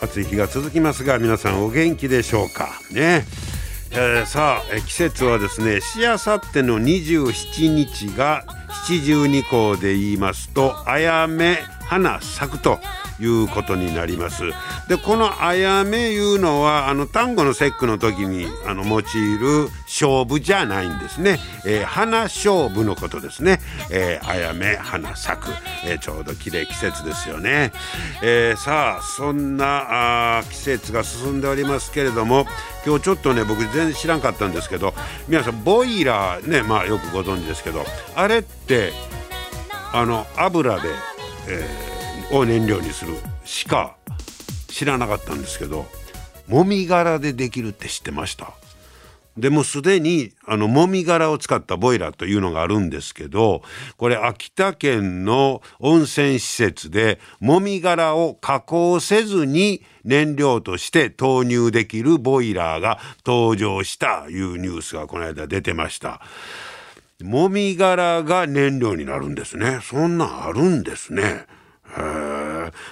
暑い日が続きますが皆さんお元気でしょうか？ね。えー、さあ季節はですねしあさっての27日が七十二候で言いますとあやめ花咲くと。いうことになります。でこのあやめいうのはあの単語の節句の時にあの用いる勝負じゃないんですね、えー、花勝負のことですね、えー、あやめ花咲く、えー、ちょうど綺麗季節ですよね、えー、さあそんなあ季節が進んでおりますけれども今日ちょっとね僕全然知らんかったんですけど皆さんボイラーねまあよくご存知ですけどあれってあの油で、えー、を燃料にするしか知らなかったんですけどもみ殻でできるって知ってましたでもすでにあのもみ殻を使ったボイラーというのがあるんですけどこれ秋田県の温泉施設でもみ殻を加工せずに燃料として投入できるボイラーが登場したいうニュースがこの間出てました。もみ殻が燃料になるんですね。そんなんあるんですね。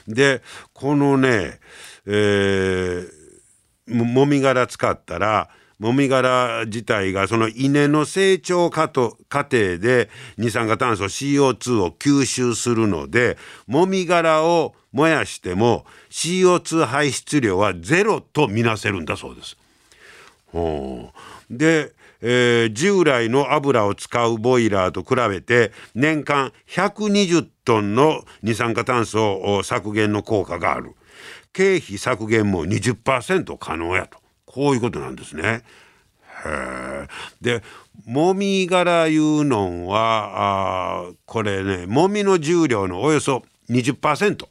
でこのね、えー、もみ殻使ったらもみ殻自体がその稲の成長過程で二酸化炭素 CO2 を吸収するのでもみ殻を燃やしても CO2 排出量はゼロとみなせるんだそうです。で、えー、従来の油を使うボイラーと比べて年間120トンの二酸化炭素削減の効果がある経費削減も20%可能やとこういうことなんですね。でもみ殻いうのはあこれねもみの重量のおよそ20%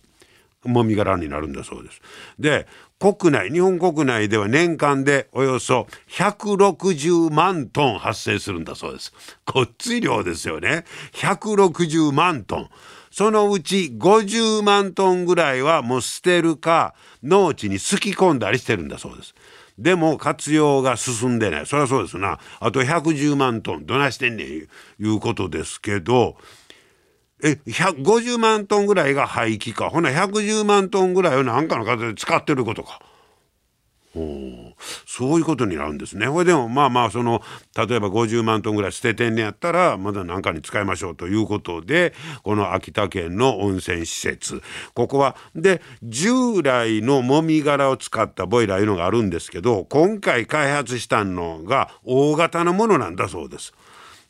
もみ殻になるんだそうです。で国内日本国内では年間でおよそ160万トン発生するんだそうです。こっつい量ですよね。160万トン。そのうち50万トンぐらいはもう捨てるか農地にすき込んだりしてるんだそうです。でも活用が進んでない。そりゃそうですな。あと110万トンどないしてんねんいうことですけど、え、150万トンぐらいが廃棄か。ほな110万トンぐらいを何かの形で使ってることか。そういうことになるんですね。ほいでもまあまあその例えば50万トンぐらい捨ててんねやったらまだ何かに使いましょうということでこの秋田県の温泉施設ここはで従来のもみ殻を使ったボイラーいうのがあるんですけど今回開発したのが大型のものなんだそうです。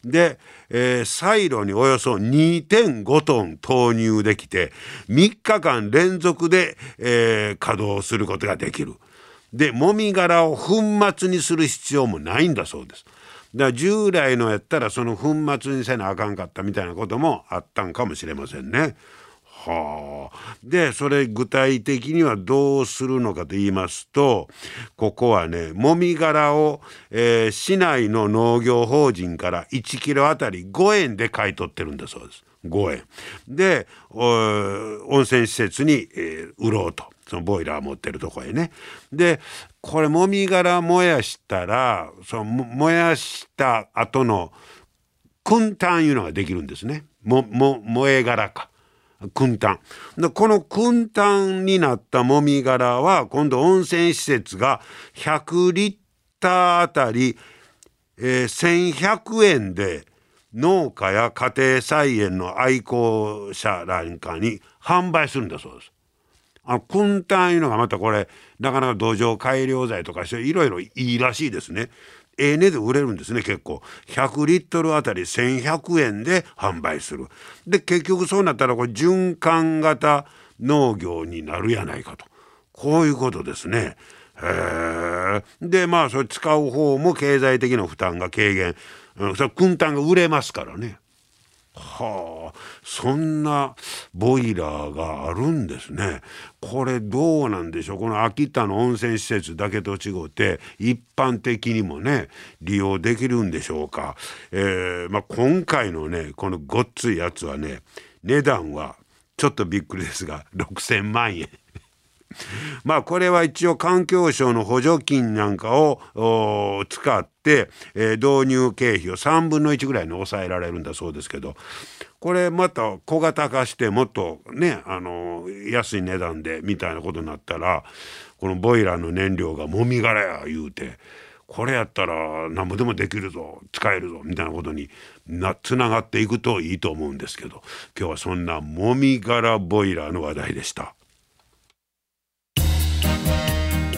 で、えー、サイロにおよそ2.5トン投入できて3日間連続で、えー、稼働することができる。でもみ殻を粉末にする必要もないんだそうです。だから従来のやったらその粉末にせなあかんかったみたいなこともあったんかもしれませんね。はあ、でそれ具体的にはどうするのかと言いますとここはねもみ殻を、えー、市内の農業法人から1キロあたり5円で買い取ってるんだそうです。5円で温泉施設に、えー、売ろうとそのボイラー持ってるとこへね。でこれもみ殻燃やしたらその燃やした後の燻炭いうのができるんですね。もも燃え殻か。燻炭この燻炭になったもみ殻は今度温泉施設が100リッターあたり、えー、1100円で農家や家庭菜園の愛好者なんかに販売するんだそうです。あの燻炭いうのがまたこれなかなか土壌改良剤とかしていろいろいいらしいですね。ええ値で売れるんですね結構。100リットルあたり1100円で販売する。で結局そうなったらこれ循環型農業になるやないかと。こういうことですね。へでまあそれ使う方も経済的な負担が軽減、うん、それ燻炭が売れますからね。はあそんなボイラーがあるんですね。これどうなんでしょう？この秋田の温泉施設だけと違って一般的にもね利用できるんでしょうか？えーまあ、今回のねこのごっついやつはね値段はちょっとびっくりですが6,000万円。まあこれは一応環境省の補助金なんかを使って、えー、導入経費を3分の1ぐらいに抑えられるんだそうですけどこれまた小型化してもっとねあの安い値段でみたいなことになったらこのボイラーの燃料がもみ殻や言うてこれやったら何ぼでもできるぞ使えるぞみたいなことになつながっていくといいと思うんですけど今日はそんなもみ殻ボイラーの話題でした。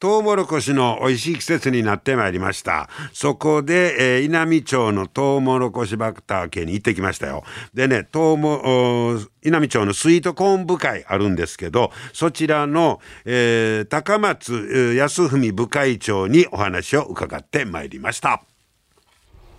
トウモロコシの美味しい季節になってまいりました。そこで、えー、稲美町のトウモロコシバクター家に行ってきましたよ。でねトウモ稲美町のスイートコーン部会あるんですけどそちらの、えー、高松康文部会長にお話を伺ってまいりました。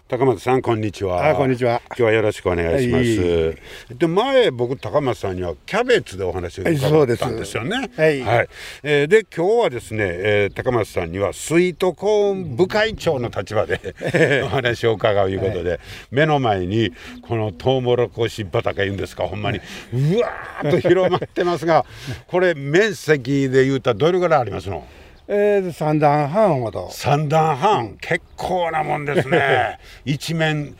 高松さんこんにちは。あこんにちは。今日はよろしくお願いします。はい、で前僕高松さんにはキャベツでお話を伺ったんですよね。はい。はい、えー、で今日はですね、えー、高松さんにはスイートコーン部会長の立場で お話を伺うということで、はい、目の前にこのトウモロコシ畑いうんですかほんまにうわーっと広まってますが、これ面積で言うたらどれぐらいありますの？えー、三段半ほど。三段半、うん、結構なもんですね。一面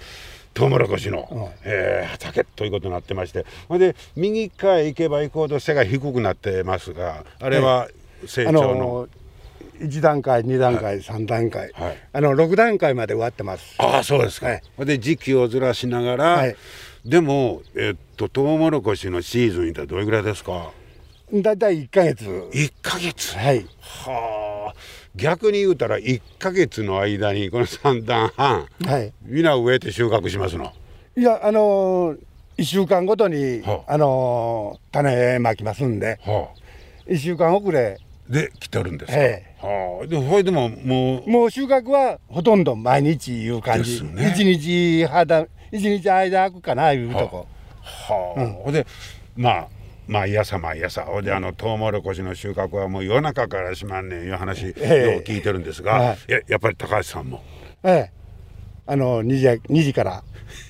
トウモロコシの、うん、えー、畑ということになってまして。ほんで右側へ行けば行こうと背が低くなってますがあれは成長の、あのー、1段階2段階、はい、3段階、はい、あの6段階まで終わってます。ああそうですか、はい、で時期をずらしながら、はい、でもえー、っとトウモロコシのシーズンにたらどれぐらいですか？だいたい1か月。1か月？はい。はあ。逆に言うたら1か月の間にこの三段半、はい、皆植えて収穫しますの？いやあのー、1週間ごとに、はあ、あのー、種まきますんで、はあ、1週間遅れ。で来てるんですか、ええ、はあ、でそれでももうもう収穫はほとんど毎日いう感じ、ね、1日肌一日間空くかないうとこ。はあ、はあ、うん、でまあ毎朝毎朝ほであのトウモロコシの収穫はもう夜中からしまんねんいう話を聞いてるんですが、えややっぱり高橋さんも？ええ。あの2時 ,2 時から、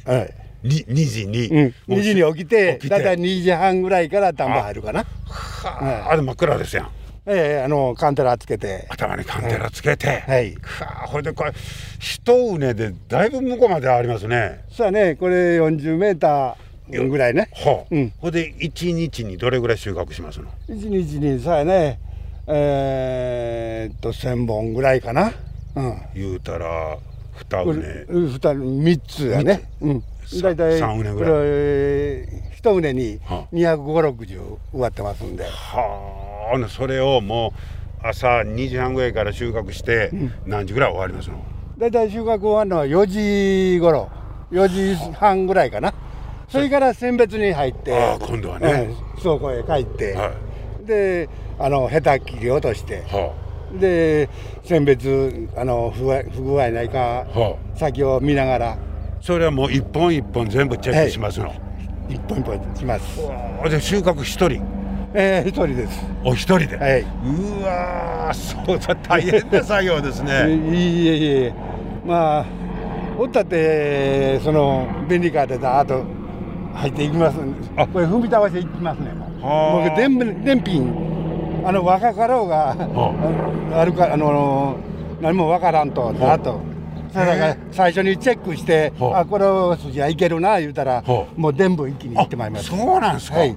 ええ、2, 2時に、うん、2時に起きてだいたい2時半ぐらいから田んぼ入るかな。はあ、ええ、あれ真っ暗ですやん。ええあのカンテラつけて。頭にカンテラつけて、はい、はあほいでこれ一畝でだいぶ向こうまでありますね。そうやね。これ40メーターぐらいね。はあ、うん。ほで一日にどれぐらい収穫しますの？一日にさやね、えー、っと千本ぐらいかな。うん。言うたら二畝。二三つやね。うん。だいたい三畝ぐらい。一畝に二百五六十植わってますんで。はあ。それをもう朝二時半ぐらいから収穫して何時ぐらい終わりますの？だいたい収穫終わるのは四時頃、四時半ぐらいかな。それから選別に入ってあ今度はね、うん、倉庫へ帰って、はい、であのヘタ切り落として、はあ、で選別あの不不具合ないか、はあ、先を見ながら。それはもう一本一本全部チェックしますの、はい、一本一本します。で収穫一人。ええー、一人です。お一人で、はい、うわそうだ大変な作業ですね。いえいえまあおったってその便利カーでだあと入っていきますあ。これ踏み倒していきますねもう。もう電電品あの若かろうがあ。るかあの何もわからんとあ。と。それから最初にチェックして、あ。この筋はいけるな言うたらもう全部一気にいってまいります。そうなんですか。はい。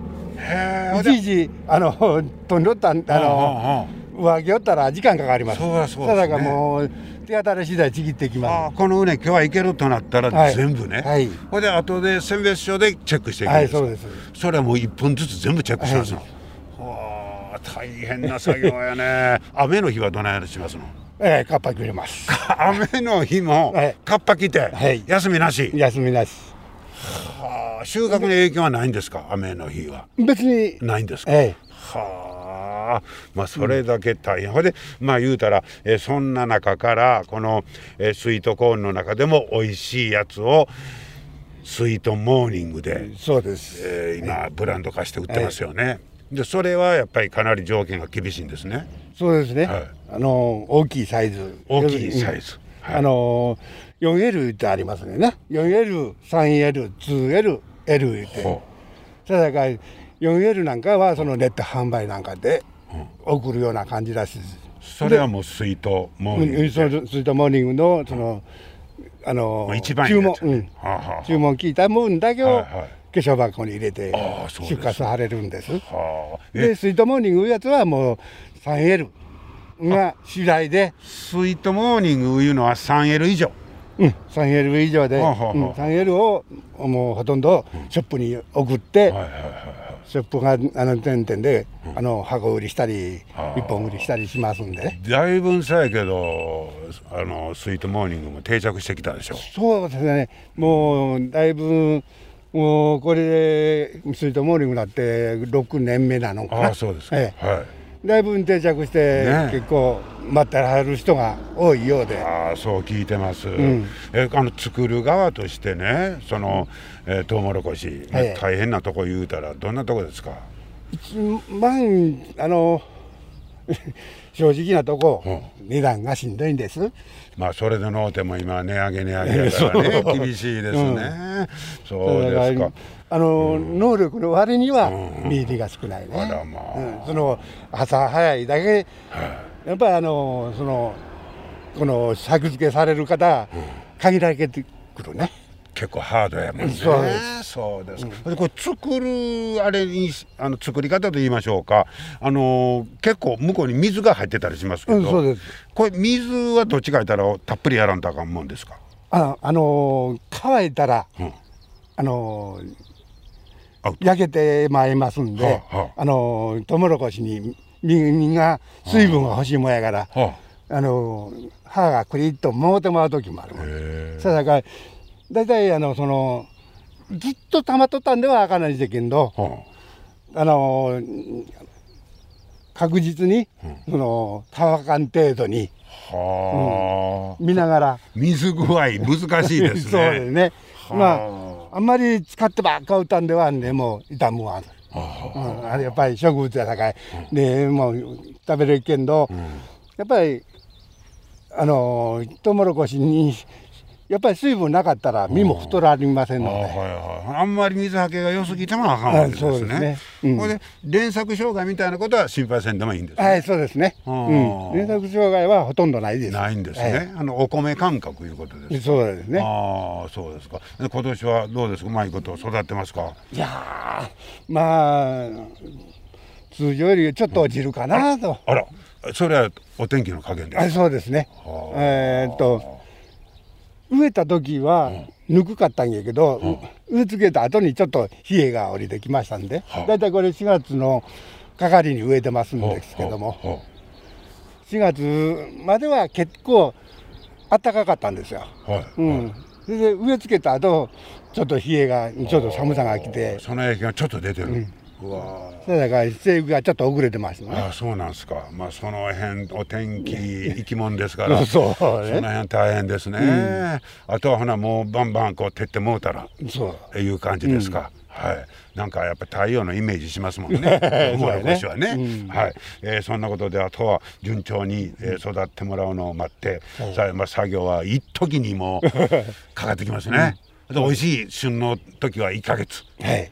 いちいちあの 飛んどったあのあ上着おったら時間かかります。そうだそうですね。だからもう手当たり次第ちぎっていきあまこの畝今日はいけるとなったらはい全部ね。はいほいで後で選別所でチェックしていくんですか。はいそうですそれはもう一分ずつ全部チェックしますの。はいはあ大変な作業やね。雨の日はどないしますの？すええカッパくれます 雨の日もはいカッパ着てはい休みなし。休みなしはあ収穫に影響はないんですか？雨の日は。別にないんですか？えはあまあそれだけ大変、ほいでまあ言うたら、えーそんな中からこの、えースイートコーンの中でも美味しいやつをスイートモーニングでえ、そうです。えー今ブランド化して売ってますよね。でそれはやっぱりかなり条件が厳しいんですね。そうですね、はい。あの大きいサイズ。大きいサイズ。はい。あの 4L ってありますね。4L、3L、2L、L 言って。ほそれだから 4L なんかはそのネット販売なんかで送るような感じらし。それはもうスイートモーニング。うん、そのスイートモーニングのそのあの一番注文うん。注文聞いたもんだけを化粧箱に入れて出荷されるんです。でスイートモーニングいうやつはもう 3L が主流で、スイートモーニングいうのは 3L 以上。うん、3L 以上で、うん 3L をもうほとんどショップに送って、はいはいはいはい。ショップがあの点々で、あの箱売りしたり一本売りしたりしますんでね。だいぶんさやけどあのスイートモーニングも定着してきたでしょ。そうですね。もうだいぶもうこれでスイートモーニングになって6年目なのかな。ああそうですか、えはい。えだいぶ定着して、ね。結構待ってられる人が多いようで。ああそう聞いてます、ん。えあの作る側としてねその、えー、トウモロコシ、ええ。大変なとこ言うたらどんなとこですか？1万あの 正直なとこ、う値段がしんどいんですまあそれでのうても今値上げ値上げだからね。厳しいですね、そうだですか。あの、能力の割には利益が少ないね、あらまあ。うん。その朝早いだけ、やっぱりあのそのこの作付けされる方、限られてくるね結構ハードやもんね。そうです。そうですか。でこれ作るあれにあの作り方と言いましょうか。あの結構向こうに水が入ってたりしますけど、うんそうです。これ水はどっちか言ったらたっぷりやらんとあかんもんですか？ああの乾いたら、うん。あの焼けてまいりますんで、はあはあ。あのトウモロコシに実実が水分が欲しいもんやから、はあ。の歯がクリッともうてまう時もあるあ、へそれだから大体あのそのずっと溜まっとったんではあかんないですけどえ。はあの確実に、その乾かん程度にあ、はあ、見ながら、水具合難しいですね。そうですね。はあ。まああんまり使ってばっか打ったんではんでもう傷むわ、うん、あれやっぱり植物やさかい、でもう食べれるけんど、やっぱりあのトウモロコシにやっぱり水分なかったら実も太られませんので、あはいはい、あんまり水はけが良すぎてもあかんわけですね。あそうですねうんこれで連作障害みたいなことは心配せんでもいいんですね。はいそうですね、あうーん、連作障害はほとんどないですないんですね。はいあのお米感覚いうことです。そうですねああ、そうですか。で今年はどうですか？うまいこと育ってますか？いやーまあ通常よりちょっと落ちるかなと、あら、それはお天気の加減であす。そうですねはあえーっと植えた時はぬくかったんやけど、植え付けた後にちょっと冷えが降りてきましたんで、はあだいたいこれ4月のかかりに植えてますんですけども、は4月までは結構暖かかったんですよ。うん、それで植え付けた後ちょっと冷えがちょっと寒さが来て。その影響がちょっと出てる。うわーそれだから生育がちょっと遅れてますね。ああそうなんですか。まあその辺お天気生き物ですから。そうそのね。辺大変ですね。あとはほなもうバンバンこう照ってもうたら。そう。いう感じですか。はい。なんかやっぱ太陽のイメージしますもんね。モロコシはね。うんはい。えーそんなことであとは順調に、えー育ってもらうのを待って、さあまあ作業は一時にもう かかってきますね。で美味しい旬の時は1ヶ月。はい。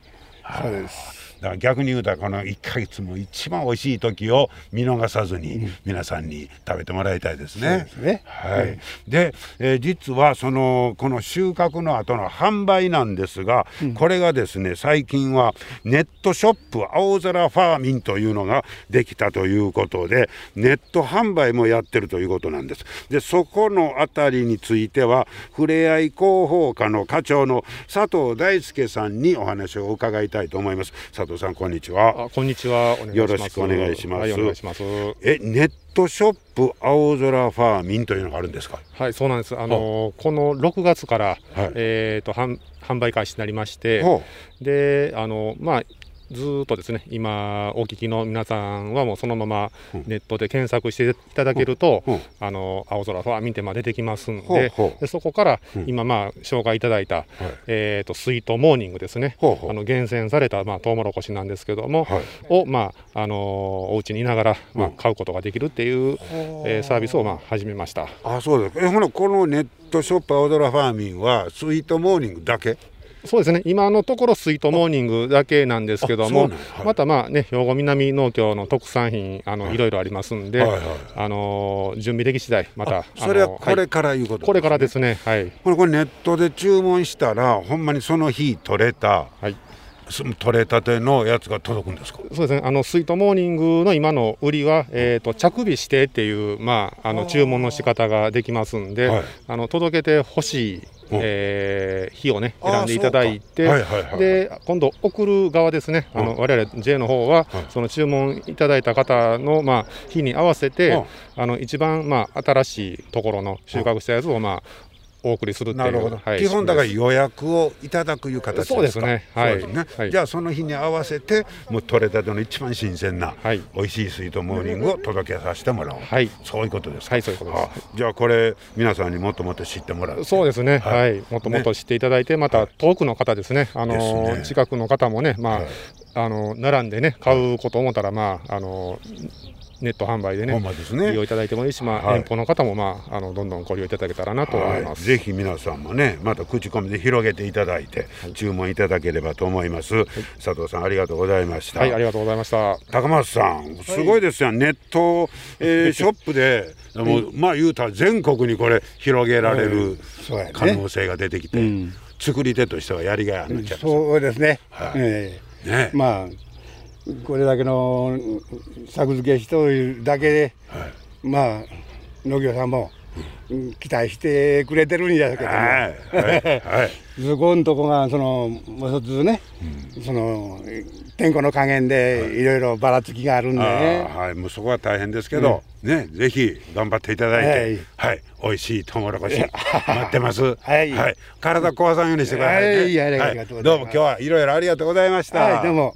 そうです。だから逆に言うたらこの1ヶ月も一番美味しい時を見逃さずに皆さんに食べてもらいたいですね。ですねはい、で、えー実はそのこの収穫の後の販売なんですが、これがですね最近はネットショップ青空ファーミンというのができたということでネット販売もやってるということなんです。でそこのあたりについてはふれあい広報課の課長の佐藤大輔さんにお話を伺いたいと思います。佐藤さんこんにちは。あ、こんにちは。よろしくお願いしますはい、お願いします。えネットショップ青空ファーミンというのがあるんですか？はい、そうなんです。あのーこの6月から、はいえっ、と販販売開始になりまして、ほで、あのまあ。ずーっとですね今お聞きの皆さんはもうそのままうん。ネットで検索していただけると、うん。あの青空ファーミンってまあ出てきますんでほうでそこからうん。今まあ紹介いただいた、えー、とスイートモーニングですね。あの厳選されたまあトウモロコシなんですけども、はい。をまああのーお家にいながらまあうん買うことができるっていう、えーサービスをまあ始めました。あそうです。えほなこのネットショップ青空ファーミンはスイートモーニングだけ？そうですね。今のところスイートモーニングだけなんですけども、またまあね兵庫南農協の特産品あの、い、ろいろありますんで、はいはい。あのー準備でき次第またあそれはこれからいうことはいこれからですね。ねはい。これこれネットで注文したらほんまにその日取れたはい。す取れたてのやつが届くんですか？そうですね。あのスイートモーニングの今の売りは、えー、と着日指定っていう、まあ、あの注文の仕方ができますんで、はい。あの届けてほしい、えー日をね選んでいただいて、はいはいはいで今度送る側ですね、あの我々 J の方は、はい。その注文いただいた方の、まあ、日に合わせて、あの一番、まあ、新しいところの収穫したやつを、まあ、お送りするっていうなるほど、はい。基本だから仕予約をいただくいう形ですか？そうですね。はい。ね。はい。じゃあその日に合わせてもう取れたての一番新鮮な、はい。美味しいスイートモーニングを届けさせてもらおう、はい。そういうことですか？はいそういうことです。あ。じゃあこれ皆さんにもっともっと知ってもらう。そうですね、ははい。い、もっともっと知っていただいて、また遠くの方ですね、あのね。近くの方もね、まあ、はい。あの並んでね、買うこと思ったら、まあ、あのネット販売でね、ね。利用いただいてもいいし、まあ、はい。遠方の方も、まあ、あのどんどんご利用いただけたらなと思います。はい、ぜひ皆さんもねまた口コミで広げていただいて、注文いただければと思います、佐藤さんありがとうございました、はい、ありがとうございました。高松さんすごいですよ、ネット、えー ショップでもうまあ言うたら全国にこれ広げられる可能性が出てきて、うん。作り手としてはやりがいあるんちゃいますそうですね、はい。ええ。ね。まあこれだけの作付けしとるだけで、まあ農業さんも、うん期待してくれてるんじゃないかと思うはい。はい。はい。そこんとこがそのもう一つね、その天候の加減でい。ろいろばらつきがあるんでね、はい、もうそこは大変ですけど、ね、ぜひ頑張っていただいて、はい、美味しいトウモロコシ待ってます。はい。体壊さんようにしてくださいね。はい。どうも今日はいろいろありがとうございました。はい。どうも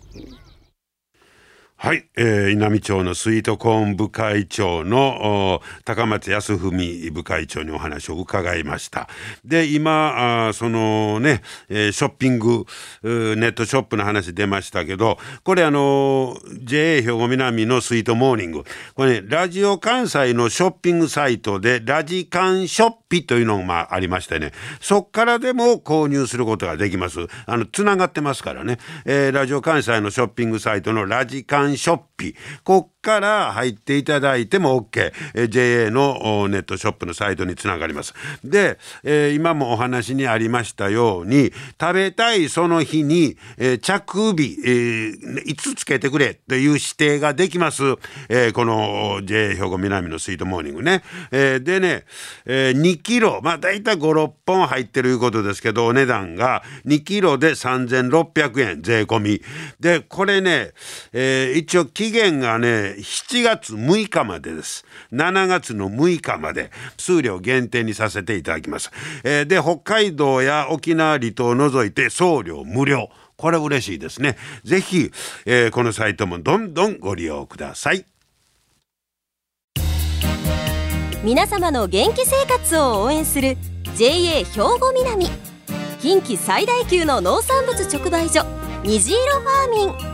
はい、えー、稲美町のスイートコーン部会長の高松康文部会長にお話を伺いました。で、今、あそのね、えーショッピング、ネットショップの話出ましたけど、これあのー JA 兵庫南のスイートモーニング、これね、ラジオ関西のショッピングサイトで、ラジカンショッピというのがあありましてね、そっからでも購入することができます。あの、つながってますからね、えーラジオ関西のショッピングサイトのラジカンンショッこっから入っていただいても OK、えー JA のネットショップのサイトにつながります。で、えー今もお話にありましたように、食べたいその日に、えー着日、えーいつつけてくれという指定ができます。えーこの JA 兵庫南のスイートモーニングね。えーでね、えー2キロ、まあ大体5、6本入ってるいうことですけど、お値段が2キロで3600円税込み。で、これね、えー一応期限がね、7月6日までです。7月の6日まで、数量限定にさせていただきます。えーで、北海道や沖縄離島を除いて送料無料。これ嬉しいですね。ぜひ、えーこのサイトもどんどんご利用ください。皆様の元気生活を応援する JA 兵庫南近畿最大級の農産物直売所虹色ファーミン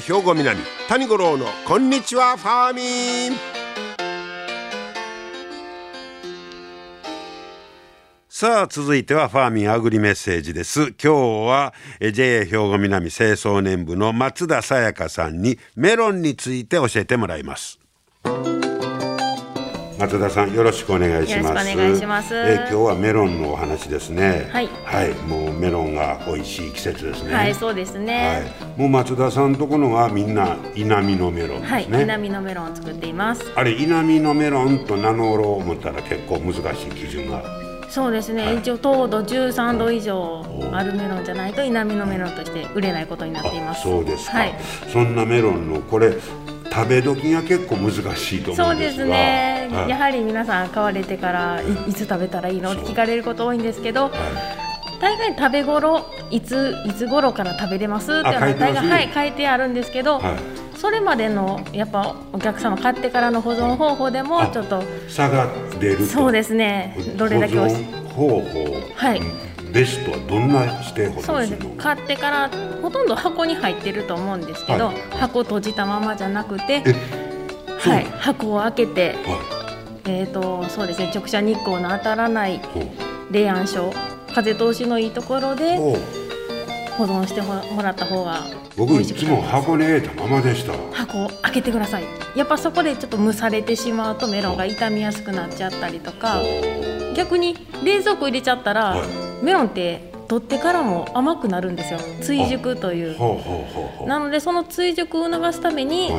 兵庫南谷五郎のこんにちはファーミン。さあ続いてはファーミンアグリメッセージです。今日は JA 兵庫南清掃年部の松田さやかさんにメロンについて教えてもらいます。松田さんよろしくお願いします。お願いします。え今日はメロンのお話ですね。はい。はい、もうメロンが美味しい季節ですね。はい、そうですね。はい、もう松田さんとこのはみんな稲見のメロンですね。はい、稲見のメロンを作っています。あれ稲見のメロンと名乗ろう思ったら結構難しい基準が。そうですね、はい、一応糖度13度以上あるメロンじゃないと稲見のメロンとして売れないことになっていますそうですか、はい、そんなメロンのこれ食べ時が結構難しいと思うんですそうですね、はい、やはり皆さん買われてからいつ食べたらいいの？って聞かれること多いんですけど、大概食べ頃いついつ頃から食べれます？って大概、ね、はい書いてあるんですけど、はい、それまでのやっぱお客様買ってからの保存方法でもちょっと差が出るそうですね。どれだけ保存方法。はい。ベストはどんなして保存するの？買ってからほとんど箱に入ってると思うんですけど、はい、箱閉じたままじゃなくて、はい、箱を開けて、はい、えーとそうですね、直射日光の当たらない冷暗所風通しのいいところで保存してもらった方が僕いつも箱に入れたままでした。箱を開けてください。やっぱそこでちょっと蒸されてしまうとメロンが傷みやすくなっちゃったりとか逆に冷蔵庫入れちゃったら、はい。メロンって取ってからも甘くなるんですよ。追熟という。なのでその追熟を促すために、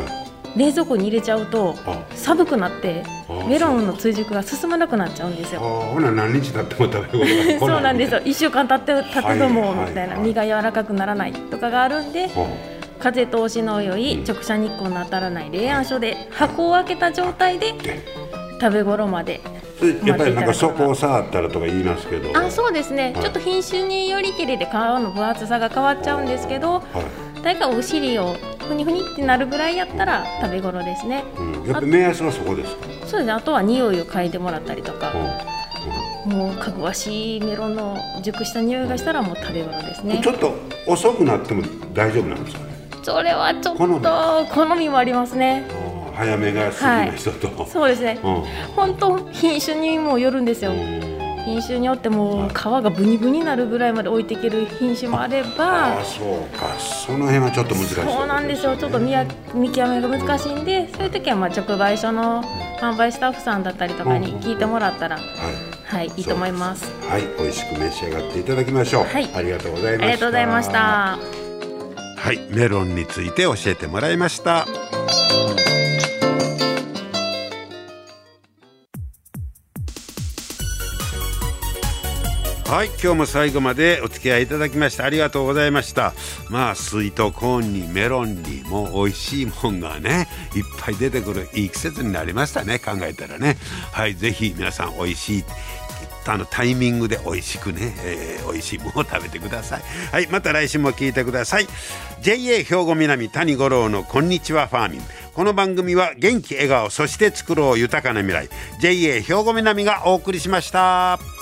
冷蔵庫に入れちゃうと寒くなってメロンの追熟が進まなくなっちゃうんですよ。ほな何日経っても食べる そうなんですよ。一週間経って経ってどもみたいな身が柔らかくならないとかがあるんで。風通しの良い直射日光の当たらない冷暗所で箱を開けた状態で食べ頃までやっぱりなんかそこを触ったらとか言いますけど。あそうですね、はい、ちょっと品種によりけりで皮の分厚さが変わっちゃうんですけど、はい、大体お尻をふにふにってなるぐらいやったら食べ頃ですね、うん、やっぱ目安はそこですか？そうですね。あとは匂いを嗅いでもらったりとか、うん、もうかぐわしいメロンの熟した匂いがしたらもう食べ頃ですね。ちょっと遅くなっても大丈夫なんですかね？それはちょっと好み？もありますね。早めが好きな人と、はい、そうですね、うん、本当品種にもよるんですよ品種によっても皮がブニブニになるぐらいまで置いていける品種もあればあそうかその辺はちょっと難しいそうなんですよちょっと見見極めが難しいんでそういう時はまあ直売所の販売スタッフさんだったりとかに聞いてもらったら、はいはい、いいと思います。はい、美味しく召し上がっていただきましょう。はい、ありがとうございました。ありがとうございました。はい、メロンについて教えてもらいました。はい今日も最後までお付き合いいただきましてありがとうございました。まあスイートコーンにメロンにもう美味しいもんがねいっぱい出てくるいい季節になりましたね考えたらね。はいぜひ皆さん美味しいあのタイミングで美味しくね、えー、美味しいものを食べてください。はいまた来週も聞いてください。JA 兵庫南谷五郎のこんにちはファーミン。この番組は元気笑顔そして作ろう豊かな未来。JA 兵庫南がお送りしました。